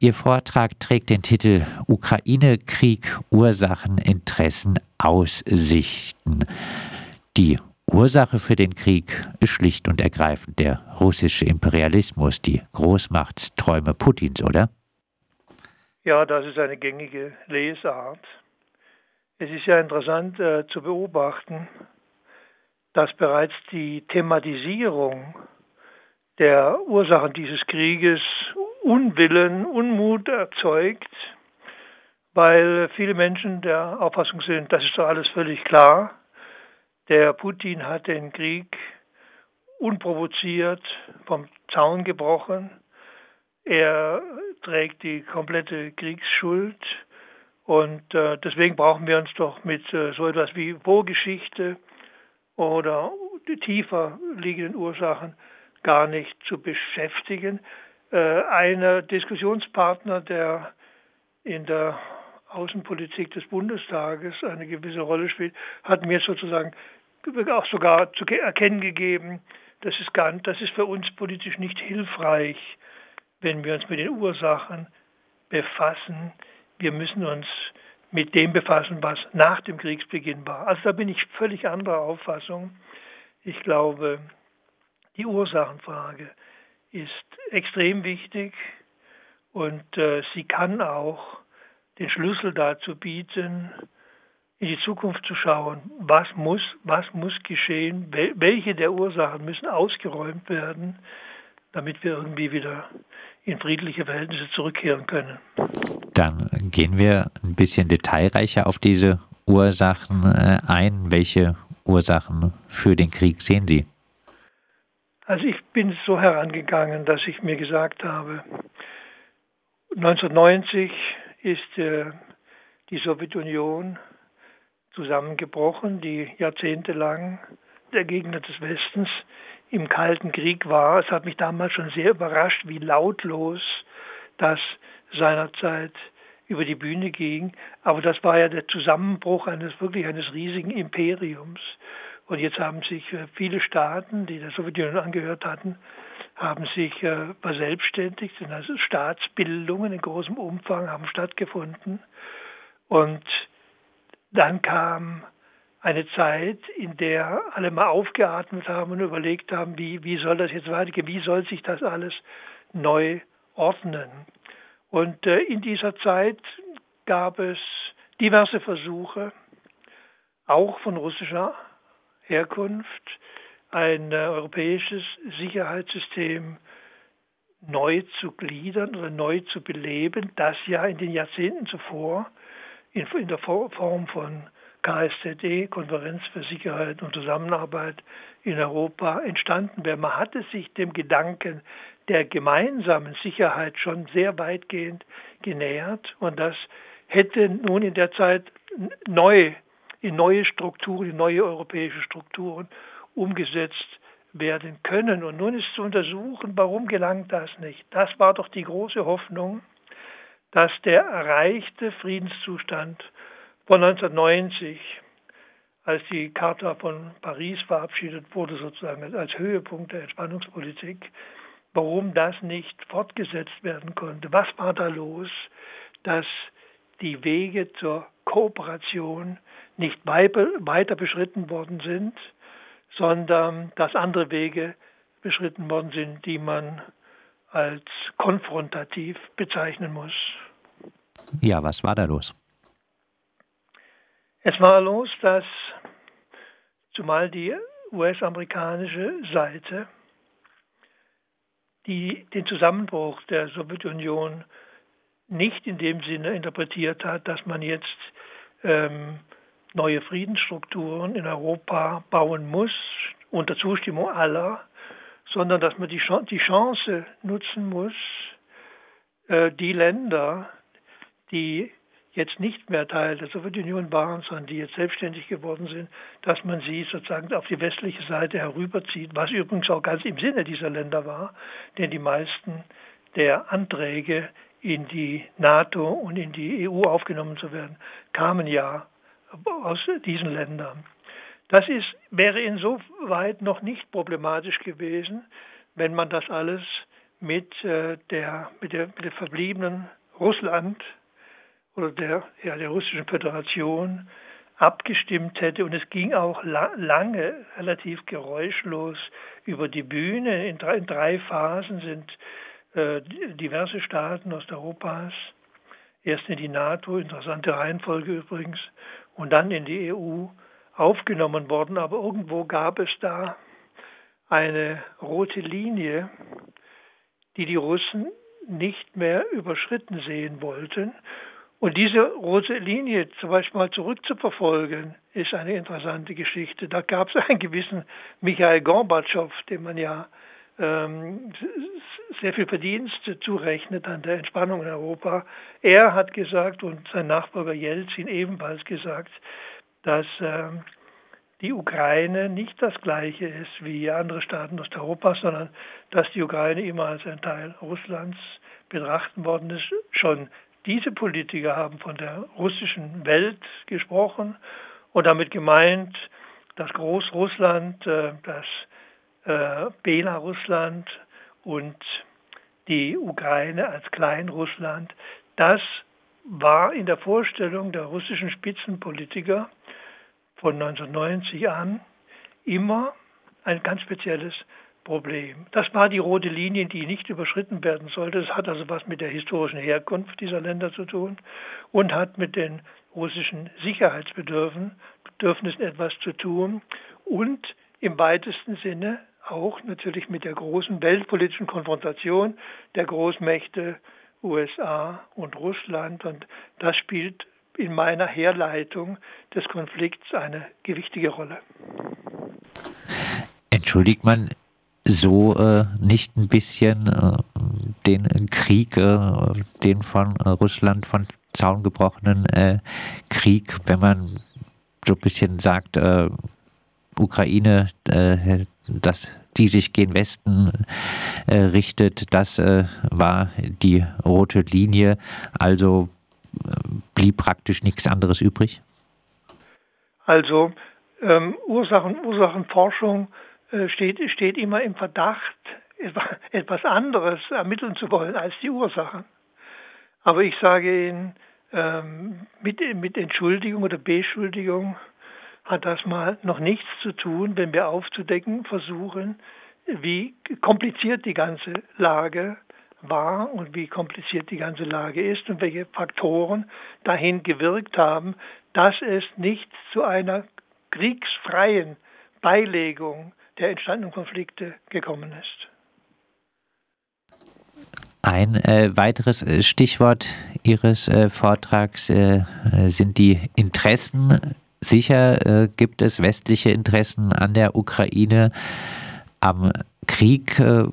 Ihr Vortrag trägt den Titel Ukraine-Krieg, Ursachen, Interessen, Aussichten. Die Ursache für den Krieg ist schlicht und ergreifend der russische Imperialismus, die Großmachtsträume Putins, oder? Ja, das ist eine gängige Lesart. Es ist ja interessant äh, zu beobachten, dass bereits die Thematisierung der Ursachen dieses Krieges Unwillen, Unmut erzeugt, weil viele Menschen der Auffassung sind, das ist doch alles völlig klar. Der Putin hat den Krieg unprovoziert vom Zaun gebrochen. Er trägt die komplette Kriegsschuld und äh, deswegen brauchen wir uns doch mit äh, so etwas wie Vorgeschichte oder tiefer liegenden Ursachen gar nicht zu beschäftigen. Äh, ein Diskussionspartner, der in der Außenpolitik des Bundestages eine gewisse Rolle spielt, hat mir sozusagen auch sogar zu erkennen gegeben, das ist, gar, das ist für uns politisch nicht hilfreich, wenn wir uns mit den Ursachen befassen. Wir müssen uns mit dem befassen, was nach dem Kriegsbeginn war. Also da bin ich völlig anderer Auffassung. Ich glaube, die Ursachenfrage ist extrem wichtig und äh, sie kann auch den Schlüssel dazu bieten, in die Zukunft zu schauen, was muss, was muss geschehen, welche der Ursachen müssen ausgeräumt werden, damit wir irgendwie wieder in friedliche Verhältnisse zurückkehren können. Dann gehen wir ein bisschen detailreicher auf diese Ursachen äh, ein. Welche Ursachen für den Krieg sehen Sie? Also ich bin so herangegangen, dass ich mir gesagt habe, 1990 ist äh, die Sowjetunion zusammengebrochen, die jahrzehntelang der Gegner des Westens im Kalten Krieg war. Es hat mich damals schon sehr überrascht, wie lautlos das seinerzeit über die Bühne ging. Aber das war ja der Zusammenbruch eines wirklich eines riesigen Imperiums. Und jetzt haben sich äh, viele Staaten, die der Sowjetunion angehört hatten, haben sich äh, verselbstständigt, also Staatsbildungen in großem Umfang haben stattgefunden. Und dann kam eine Zeit, in der alle mal aufgeatmet haben und überlegt haben, wie, wie soll das jetzt weitergehen, wie soll sich das alles neu ordnen. Und äh, in dieser Zeit gab es diverse Versuche, auch von russischer Herkunft, ein äh, europäisches Sicherheitssystem neu zu gliedern oder neu zu beleben, das ja in den Jahrzehnten zuvor in, in der Form von KSZE, Konferenz für Sicherheit und Zusammenarbeit in Europa, entstanden wäre. Man hatte sich dem Gedanken der gemeinsamen Sicherheit schon sehr weitgehend genähert und das hätte nun in der Zeit neu in neue Strukturen, in neue europäische Strukturen umgesetzt werden können. Und nun ist zu untersuchen, warum gelangt das nicht. Das war doch die große Hoffnung, dass der erreichte Friedenszustand von 1990, als die Charta von Paris verabschiedet wurde, sozusagen als Höhepunkt der Entspannungspolitik, warum das nicht fortgesetzt werden konnte. Was war da los, dass die Wege zur Kooperation nicht weiter beschritten worden sind, sondern dass andere Wege beschritten worden sind, die man als konfrontativ bezeichnen muss. Ja, was war da los? Es war los, dass zumal die US-amerikanische Seite die den Zusammenbruch der Sowjetunion nicht in dem Sinne interpretiert hat, dass man jetzt ähm, neue Friedensstrukturen in Europa bauen muss, unter Zustimmung aller, sondern dass man die, Chance nutzen muss, äh, die Länder, die jetzt nicht mehr Teil der Sowjetunion waren, sondern die jetzt selbstständig geworden sind, dass man sie sozusagen auf die westliche Seite herüberzieht, was übrigens auch ganz im Sinne dieser Länder war, denn die meisten der Anträge in die NATO und in die EU aufgenommen zu werden, kamen ja aus diesen Ländern. Das ist, wäre insoweit noch nicht problematisch gewesen, wenn man das alles mit, äh, der, mit, der, mit der verbliebenen Russland oder der, ja, der russischen Föderation abgestimmt hätte. Und es ging auch la lange relativ geräuschlos über die Bühne. In drei, in drei Phasen sind äh, diverse Staaten Osteuropas erst in die NATO, interessante Reihenfolge übrigens, und dann in die EU aufgenommen worden. Aber irgendwo gab es da eine rote Linie, die die Russen nicht mehr überschritten sehen wollten. Und diese rote Linie zum Beispiel mal zurückzuverfolgen, ist eine interessante Geschichte. Da gab es einen gewissen Michael Gorbatschow, dem man ja ähm, sehr viel Verdienst zurechnet an der Entspannung in Europa. Er hat gesagt und sein Nachfolger Jelzin ebenfalls gesagt, dass ähm, die Ukraine nicht das gleiche ist wie andere Staaten Osteuropas, sondern dass die Ukraine immer als ein Teil Russlands betrachten worden ist. Schon diese Politiker haben von der russischen Welt gesprochen und damit gemeint, dass Großrussland, äh, das äh, Belarusland und die Ukraine als Kleinrussland, das war in der Vorstellung der russischen Spitzenpolitiker von 1990 an immer ein ganz spezielles Problem. Das war die rote Linie, die nicht überschritten werden sollte. Das hat also was mit der historischen Herkunft dieser Länder zu tun und hat mit den russischen Sicherheitsbedürfnissen etwas zu tun und im weitesten Sinne auch natürlich mit der großen weltpolitischen Konfrontation der Großmächte USA und Russland. Und das spielt in meiner Herleitung des Konflikts eine gewichtige Rolle. Entschuldigt man so äh, nicht ein bisschen äh, den Krieg, äh, den von Russland von Zaun gebrochenen äh, Krieg, wenn man so ein bisschen sagt, äh, Ukraine, äh, dass die sich gen Westen äh, richtet, das äh, war die rote Linie. Also äh, blieb praktisch nichts anderes übrig. Also ähm, Ursachen, Ursachenforschung äh, steht, steht immer im Verdacht, etwas anderes ermitteln zu wollen als die Ursachen. Aber ich sage Ihnen, ähm, mit, mit Entschuldigung oder Beschuldigung hat das mal noch nichts zu tun, wenn wir aufzudecken versuchen, wie kompliziert die ganze Lage war und wie kompliziert die ganze Lage ist und welche Faktoren dahin gewirkt haben, dass es nicht zu einer kriegsfreien Beilegung der entstandenen Konflikte gekommen ist. Ein äh, weiteres äh, Stichwort Ihres äh, Vortrags äh, sind die Interessen Sicher äh, gibt es westliche Interessen an der Ukraine. Am Krieg äh,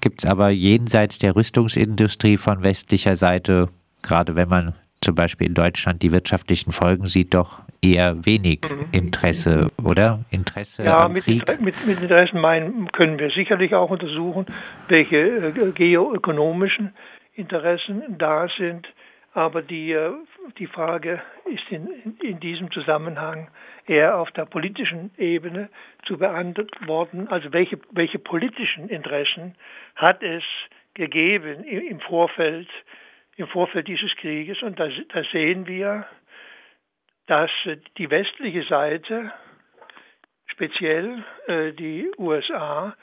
gibt es aber jenseits der Rüstungsindustrie von westlicher Seite, gerade wenn man zum Beispiel in Deutschland die wirtschaftlichen Folgen sieht, doch eher wenig mhm. Interesse, oder? Interesse ja, am mit, Krieg? Mit, mit Interessen meinen, können wir sicherlich auch untersuchen, welche äh, geoökonomischen Interessen da sind. Aber die, äh, die Frage ist in, in diesem Zusammenhang eher auf der politischen Ebene zu beantworten. Also welche, welche politischen Interessen hat es gegeben im Vorfeld, im Vorfeld dieses Krieges? Und da, da sehen wir, dass die westliche Seite, speziell äh, die USA,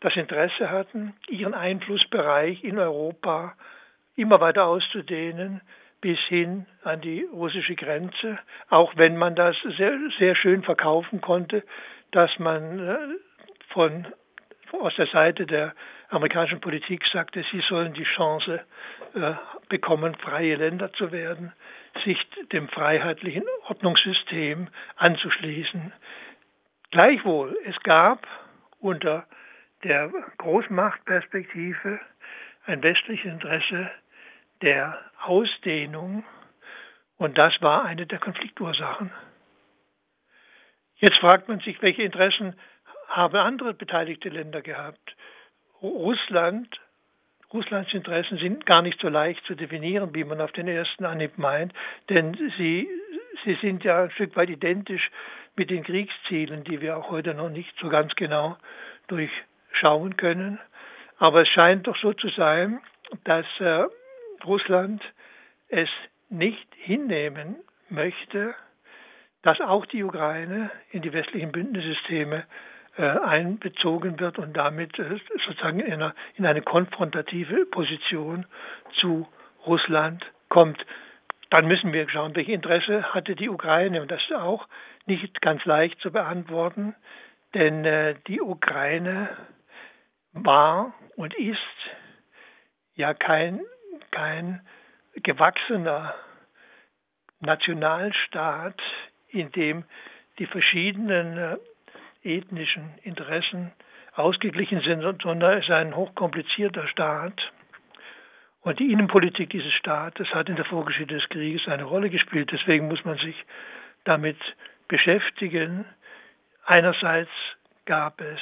das Interesse hatten, ihren Einflussbereich in Europa immer weiter auszudehnen bis hin an die russische Grenze, auch wenn man das sehr, sehr schön verkaufen konnte, dass man äh, von, aus der Seite der amerikanischen Politik sagte, sie sollen die Chance äh, bekommen, freie Länder zu werden, sich dem freiheitlichen Ordnungssystem anzuschließen. Gleichwohl, es gab unter der Großmachtperspektive ein westliches Interesse der Ausdehnung und das war eine der Konfliktursachen. Jetzt fragt man sich, welche Interessen haben andere beteiligte Länder gehabt? Russland, Russlands Interessen sind gar nicht so leicht zu definieren, wie man auf den ersten Anhieb meint, denn sie, sie sind ja ein Stück weit identisch mit den Kriegszielen, die wir auch heute noch nicht so ganz genau durchschauen können. Aber es scheint doch so zu sein, dass äh, Russland es nicht hinnehmen möchte, dass auch die Ukraine in die westlichen Bündnissysteme äh, einbezogen wird und damit äh, sozusagen in eine, in eine konfrontative Position zu Russland kommt. Dann müssen wir schauen, welche Interesse hatte die Ukraine. Und das ist auch nicht ganz leicht zu beantworten, denn äh, die Ukraine war und ist ja kein, kein gewachsener Nationalstaat, in dem die verschiedenen äh, ethnischen Interessen ausgeglichen sind, sondern es ist ein hochkomplizierter Staat. Und die Innenpolitik dieses Staates hat in der Vorgeschichte des Krieges eine Rolle gespielt. Deswegen muss man sich damit beschäftigen. Einerseits gab es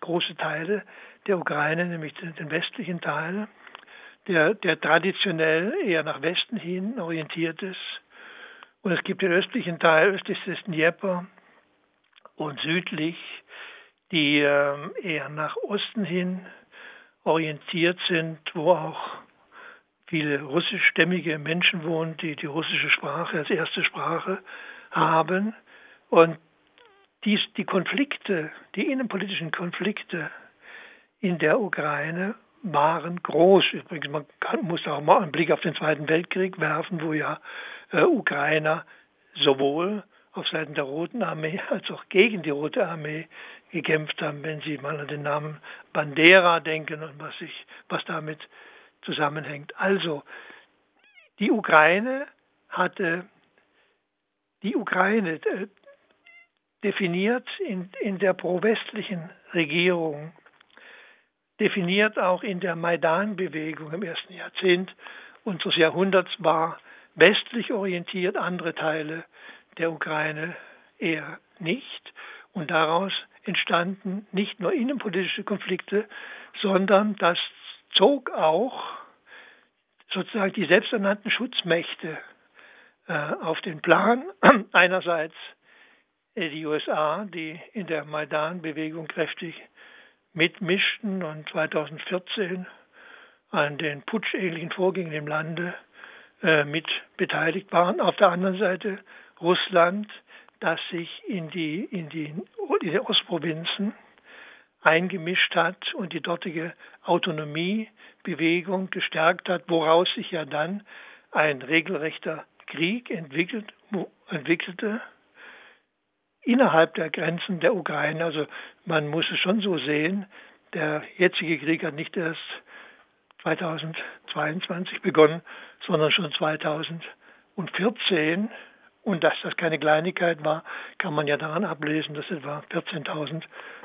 große Teile der Ukraine, nämlich den westlichen Teil, der, der traditionell eher nach Westen hin orientiert ist. Und es gibt den östlichen Teil, östlich des Dnieper und südlich, die ähm, eher nach Osten hin orientiert sind, wo auch viele russischstämmige Menschen wohnen, die die russische Sprache als erste Sprache haben. Und dies, die Konflikte, die innenpolitischen Konflikte in der Ukraine waren groß. Übrigens, man kann, muss auch mal einen Blick auf den Zweiten Weltkrieg werfen, wo ja äh, Ukrainer sowohl auf Seiten der Roten Armee als auch gegen die Rote Armee gekämpft haben, wenn Sie mal an den Namen Bandera denken und was, ich, was damit zusammenhängt. Also, die Ukraine hatte, die Ukraine äh, definiert in, in der pro-westlichen Regierung, definiert auch in der Maidan-Bewegung im ersten Jahrzehnt unseres Jahrhunderts war westlich orientiert, andere Teile der Ukraine eher nicht. Und daraus entstanden nicht nur innenpolitische Konflikte, sondern das zog auch sozusagen die selbsternannten Schutzmächte äh, auf den Plan. Einerseits die USA, die in der Maidan-Bewegung kräftig mitmischten und 2014 an den putschähnlichen Vorgängen im Lande äh, mit beteiligt waren. Auf der anderen Seite Russland, das sich in die, in die, in die Ostprovinzen eingemischt hat und die dortige Autonomiebewegung gestärkt hat, woraus sich ja dann ein regelrechter Krieg entwickelt, entwickelte innerhalb der Grenzen der Ukraine. Also man muss es schon so sehen, der jetzige Krieg hat nicht erst 2022 begonnen, sondern schon 2014 und dass das keine Kleinigkeit war, kann man ja daran ablesen, dass etwa 14.000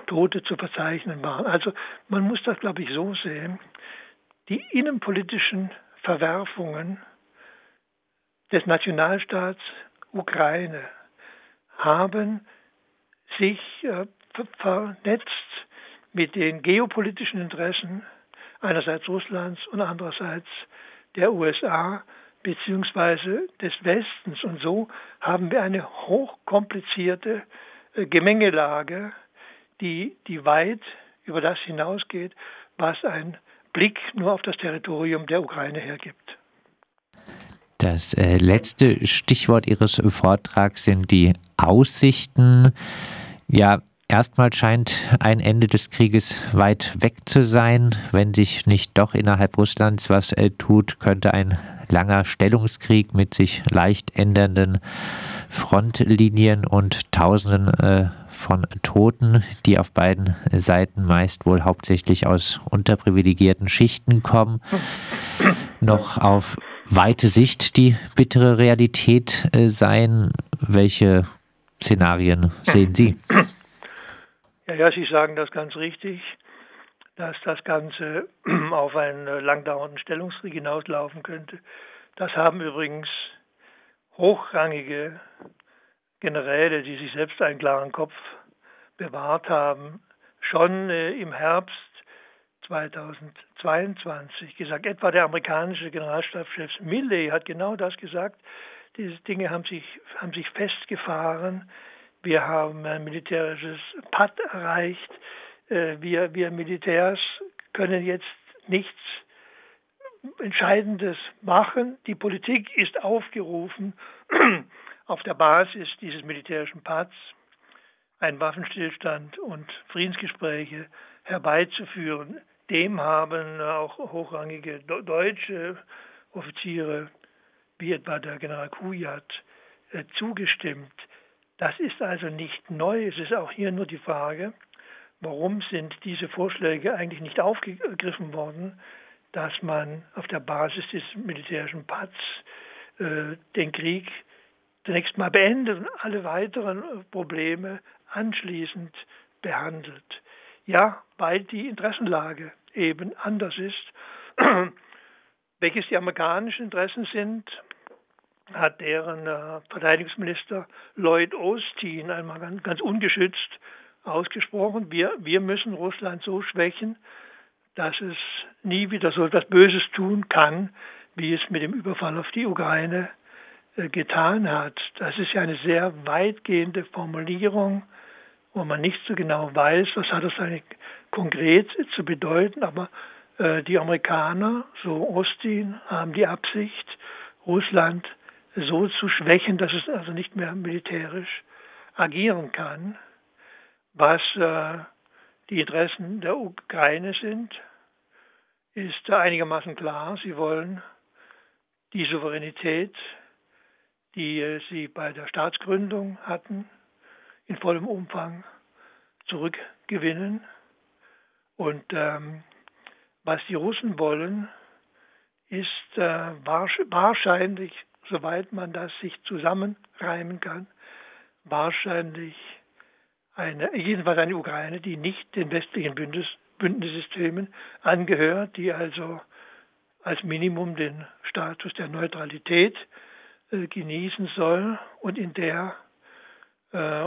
Tote zu verzeichnen waren. Also man muss das, glaube ich, so sehen. Die innenpolitischen Verwerfungen des Nationalstaats Ukraine haben sich äh, vernetzt mit den geopolitischen Interessen einerseits Russlands und andererseits der USA beziehungsweise des Westens. Und so haben wir eine hochkomplizierte äh, Gemengelage, die, die weit über das hinausgeht, was ein Blick nur auf das Territorium der Ukraine hergibt. Das äh, letzte Stichwort Ihres Vortrags sind die Aussichten. Ja, erstmal scheint ein Ende des Krieges weit weg zu sein. Wenn sich nicht doch innerhalb Russlands was äh, tut, könnte ein langer Stellungskrieg mit sich leicht ändernden Frontlinien und Tausenden äh, von Toten, die auf beiden Seiten meist wohl hauptsächlich aus unterprivilegierten Schichten kommen, noch auf weite Sicht die bittere Realität äh, sein. Welche Szenarien sehen Sie? Ja, ja, Sie sagen das ganz richtig, dass das Ganze auf einen langdauernden Stellungskrieg hinauslaufen könnte. Das haben übrigens hochrangige Generäle, die sich selbst einen klaren Kopf bewahrt haben, schon äh, im Herbst 2022 gesagt. Etwa der amerikanische Generalstabschef Milley hat genau das gesagt. Diese Dinge haben sich, haben sich festgefahren. Wir haben ein militärisches Patt erreicht. Äh, wir, wir Militärs können jetzt nichts Entscheidendes machen. Die Politik ist aufgerufen, auf der Basis dieses militärischen Paz einen Waffenstillstand und Friedensgespräche herbeizuführen. Dem haben auch hochrangige deutsche Offiziere, wie etwa der General Kujat, äh, zugestimmt. Das ist also nicht neu. Es ist auch hier nur die Frage, warum sind diese Vorschläge eigentlich nicht aufgegriffen worden, dass man auf der Basis des militärischen Paz äh, den Krieg zunächst mal beendet und alle weiteren Probleme anschließend behandelt. Ja, weil die Interessenlage eben anders ist. Welches die amerikanischen Interessen sind, hat deren äh, Verteidigungsminister Lloyd Austin einmal ganz, ganz ungeschützt ausgesprochen. Wir, wir müssen Russland so schwächen, dass es nie wieder so etwas Böses tun kann, wie es mit dem Überfall auf die Ukraine äh, getan hat. Das ist ja eine sehr weitgehende Formulierung, wo man nicht so genau weiß, was hat das eigentlich konkret zu bedeuten. Aber äh, die Amerikaner, so Austin, haben die Absicht, Russland so zu schwächen, dass es also nicht mehr militärisch agieren kann, was äh, die Interessen der Ukraine sind, ist einigermaßen klar. Sie wollen die Souveränität, die äh, sie bei der Staatsgründung hatten, in vollem Umfang zurückgewinnen. Und ähm, was die Russen wollen, ist äh, wahrscheinlich soweit man das sich zusammenreimen kann, wahrscheinlich eine, jedenfalls eine Ukraine, die nicht den westlichen Bündnis, Bündnissystemen angehört, die also als Minimum den Status der Neutralität äh, genießen soll und in der äh,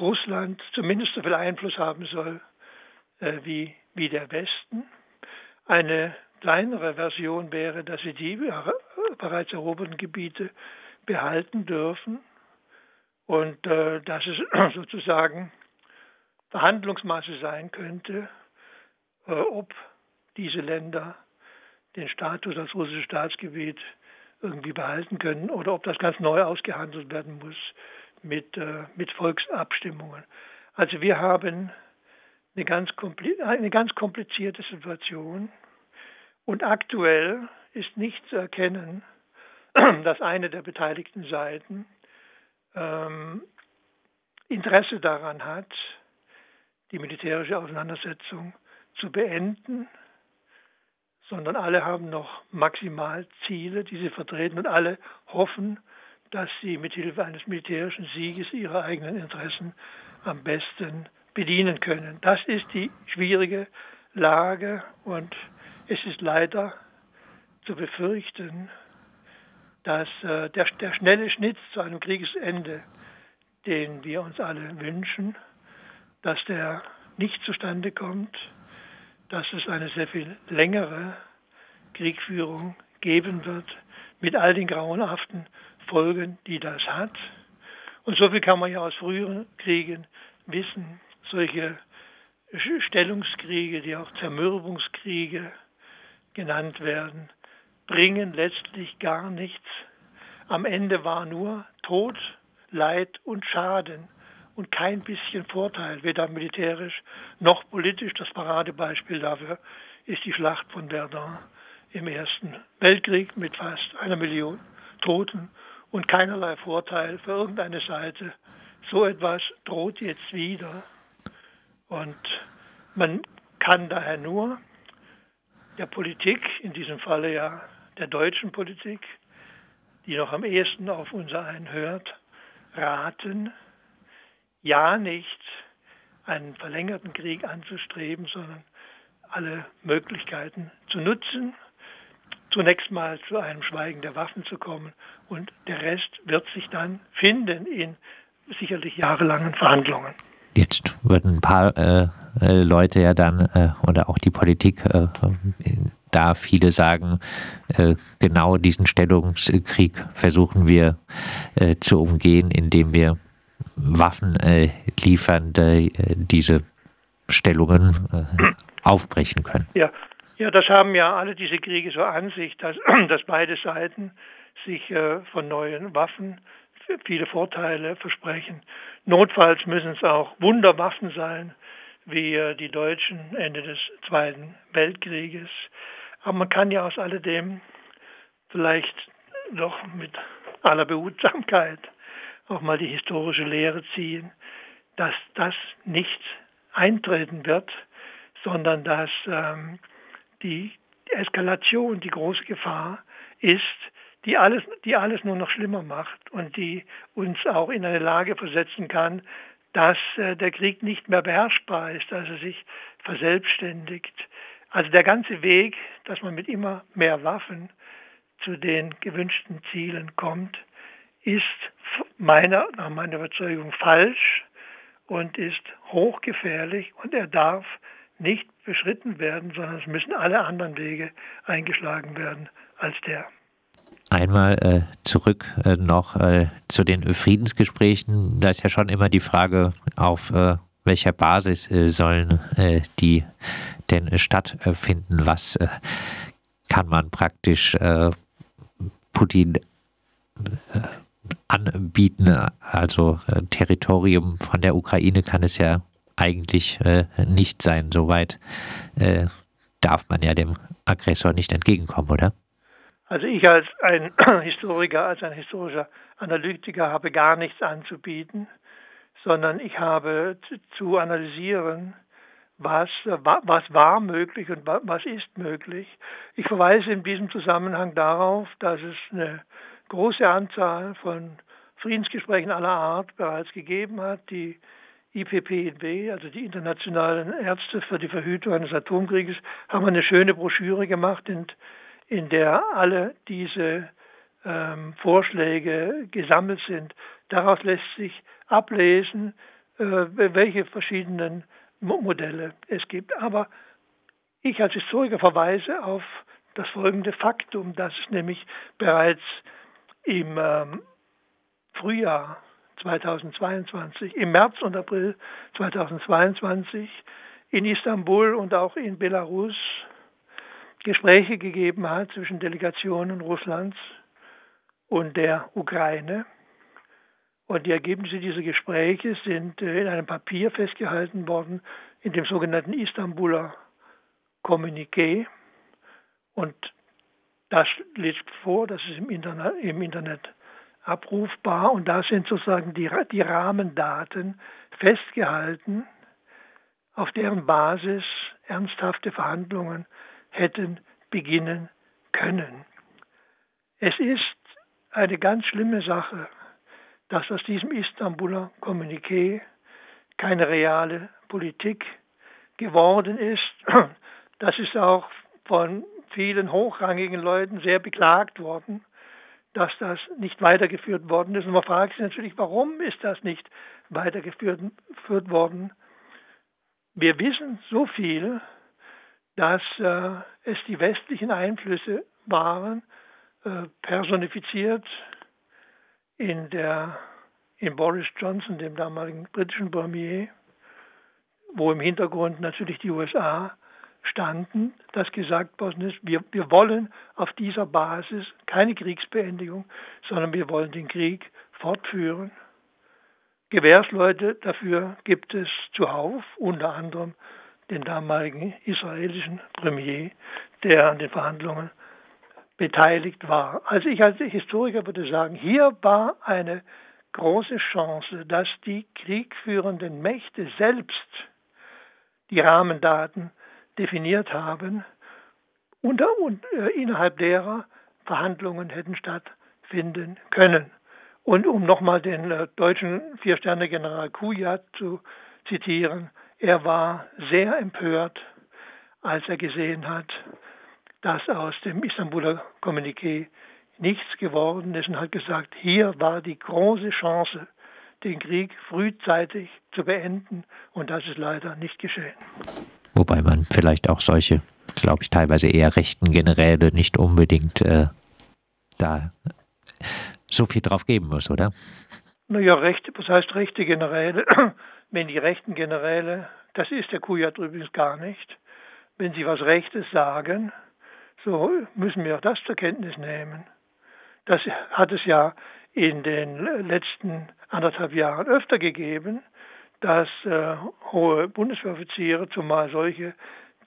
Russland zumindest so viel Einfluss haben soll äh, wie, wie der Westen. Eine kleinere Version wäre, dass sie die bereits eroberten Gebiete behalten dürfen und äh, dass es sozusagen Verhandlungsmasse sein könnte, äh, ob diese Länder den Status als russisches Staatsgebiet irgendwie behalten können oder ob das ganz neu ausgehandelt werden muss mit, äh, mit Volksabstimmungen. Also wir haben eine ganz, eine ganz komplizierte Situation und aktuell ist nicht zu erkennen, dass eine der beteiligten Seiten ähm, Interesse daran hat, die militärische Auseinandersetzung zu beenden, sondern alle haben noch maximal Ziele, die sie vertreten und alle hoffen, dass sie mit Hilfe eines militärischen Sieges ihre eigenen Interessen am besten bedienen können. Das ist die schwierige Lage und es ist leider zu befürchten, dass äh, der, der schnelle Schnitt zu einem Kriegsende, den wir uns alle wünschen, dass der nicht zustande kommt, dass es eine sehr viel längere Kriegführung geben wird, mit all den grauenhaften Folgen, die das hat. Und so viel kann man ja aus früheren Kriegen wissen. Solche Stellungskriege, die auch Zermürbungskriege genannt werden, bringen letztlich gar nichts. Am Ende war nur Tod, Leid und Schaden und kein bisschen Vorteil, weder militärisch noch politisch. Das Paradebeispiel dafür ist die Schlacht von Verdun im Ersten Weltkrieg mit fast einer Million Toten und keinerlei Vorteil für irgendeine Seite. So etwas droht jetzt wieder. Und man kann daher nur der Politik, in diesem Falle ja der deutschen Politik, die noch am ehesten auf unser hört, raten, ja nicht einen verlängerten Krieg anzustreben, sondern alle Möglichkeiten zu nutzen, zunächst mal zu einem Schweigen der Waffen zu kommen und der Rest wird sich dann finden in sicherlich jahrelangen Verhandlungen. Jetzt würden ein paar äh, äh, Leute ja dann äh, oder auch die Politik äh, da viele sagen, äh, genau diesen Stellungskrieg versuchen wir äh, zu umgehen, indem wir Waffen liefern, die diese Stellungen aufbrechen können. Ja, Ja, das haben ja alle diese Kriege so an sich, dass, dass beide Seiten sich äh, von neuen Waffen viele Vorteile versprechen. Notfalls müssen es auch Wunderwaffen sein, wie äh, die Deutschen Ende des Zweiten Weltkrieges. Aber man kann ja aus alledem vielleicht doch mit aller Behutsamkeit auch mal die historische Lehre ziehen, dass das nicht eintreten wird, sondern dass ähm, die Eskalation die große Gefahr ist, die alles, die alles nur noch schlimmer macht und die uns auch in eine Lage versetzen kann, dass äh, der Krieg nicht mehr beherrschbar ist, dass er sich verselbstständigt. Also der ganze Weg, dass man mit immer mehr Waffen zu den gewünschten Zielen kommt, ist meiner, nach meiner Überzeugung falsch und ist hochgefährlich und er darf nicht beschritten werden, sondern es müssen alle anderen Wege eingeschlagen werden als der. Einmal äh, zurück äh, noch äh, zu den Friedensgesprächen. Da ist ja schon immer die Frage, auf äh, welcher Basis äh, sollen äh, die denn stattfinden? Was kann man praktisch Putin anbieten? Also Territorium von der Ukraine kann es ja eigentlich nicht sein. Soweit darf man ja dem Aggressor nicht entgegenkommen, oder? Also ich als ein Historiker, als ein historischer Analytiker habe gar nichts anzubieten, sondern ich habe zu analysieren, was, was war möglich und was ist möglich. Ich verweise in diesem Zusammenhang darauf, dass es eine große Anzahl von Friedensgesprächen aller Art bereits gegeben hat. Die IPPNW, also die Internationalen Ärzte für die Verhütung eines Atomkrieges, haben eine schöne Broschüre gemacht, in in der alle diese ähm, Vorschläge gesammelt sind. Daraus lässt sich ablesen, äh, welche verschiedenen Mo Modelle es gibt. Aber ich als Historiker verweise auf das folgende Faktum, dass es nämlich bereits im ähm, Frühjahr 2022, im März und April 2022 in Istanbul und auch in Belarus Gespräche gegeben hat zwischen Delegationen Russlands und der Ukraine. Und die Ergebnisse dieser Gespräche sind äh, in einem Papier festgehalten worden, in dem sogenannten Istanbuler Kommuniqué. Und das liegt vor, das ist im Internet, im Internet abrufbar. Und da sind sozusagen die, die Rahmendaten festgehalten, auf deren Basis ernsthafte Verhandlungen hätten beginnen können. Es ist eine ganz schlimme Sache, dass aus diesem Istanbuler Kommuniqué keine reale Politik geworden ist. Das ist auch von vielen hochrangigen Leuten sehr beklagt worden, dass das nicht weitergeführt worden ist. Und man fragt sich natürlich, warum ist das nicht weitergeführt worden? Wir wissen so viel, dass äh, es die westlichen Einflüsse waren, äh, personifiziert in, der, in Boris Johnson, dem damaligen britischen Premier, wo im Hintergrund natürlich die USA standen, dass gesagt worden ist, wir, wir wollen auf dieser Basis keine Kriegsbeendigung, sondern wir wollen den Krieg fortführen. Gewährsleute dafür gibt es zuhauf, unter anderem den damaligen israelischen Premier, der an den Verhandlungen beteiligt war. Also ich als Historiker würde sagen, hier war eine große Chance, dass die kriegführenden Mächte selbst die Rahmendaten definiert haben, unter und äh, innerhalb derer Verhandlungen hätten stattfinden können. Und um nochmal den äh, deutschen Vier-Sterne-General Kujat zu zitieren, er war sehr empört, als er gesehen hat, dass aus dem Istanbuler Kommuniqué nichts geworden ist und hat gesagt, hier war die große Chance, den Krieg frühzeitig zu beenden und das ist leider nicht geschehen. Wobei man vielleicht auch solche, glaube ich, teilweise eher rechten Generäle nicht unbedingt äh, da so viel drauf geben muss, oder? Naja, rechte, was heißt rechte Generäle? wenn die rechten Generäle, das ist der Kujat übrigens gar nicht, wenn Sie was Rechtes sagen, so müssen wir auch das zur Kenntnis nehmen. Das hat es ja in den letzten anderthalb Jahren öfter gegeben, dass äh, hohe Bundeswehroffiziere, zumal solche,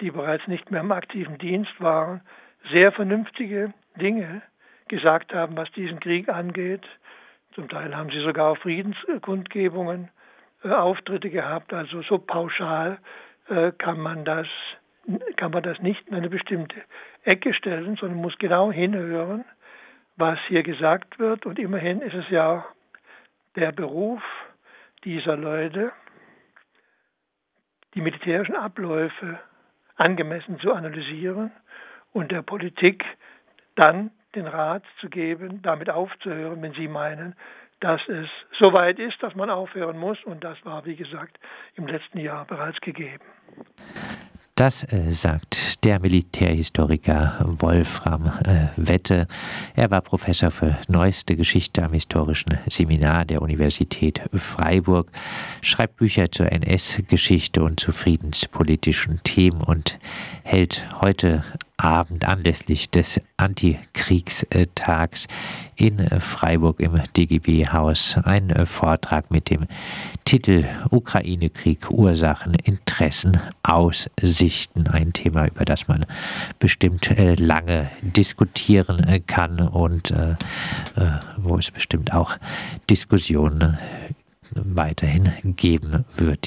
die bereits nicht mehr im aktiven Dienst waren, sehr vernünftige Dinge gesagt haben, was diesen Krieg angeht. Zum Teil haben sie sogar auf Friedenskundgebungen äh, Auftritte gehabt. Also so pauschal äh, kann man das kann man das nicht in eine bestimmte Ecke stellen, sondern muss genau hinhören, was hier gesagt wird. Und immerhin ist es ja der Beruf dieser Leute, die militärischen Abläufe angemessen zu analysieren und der Politik dann den Rat zu geben, damit aufzuhören, wenn sie meinen, dass es so weit ist, dass man aufhören muss. Und das war, wie gesagt, im letzten Jahr bereits gegeben. Das äh, sagt der Militärhistoriker Wolfram äh, Wette. Er war Professor für neueste Geschichte am Historischen Seminar der Universität Freiburg, schreibt Bücher zur NS-Geschichte und zu friedenspolitischen Themen und hält heute Abend anlässlich des Antikriegstags in Freiburg im DGB-Haus einen Vortrag mit dem Titel Ukraine-Krieg, Ursachen, Interessen, Aussichten. Ein Thema, über das man bestimmt äh, lange diskutieren äh, kann und äh, wo es bestimmt auch Diskussionen weiterhin geben wird.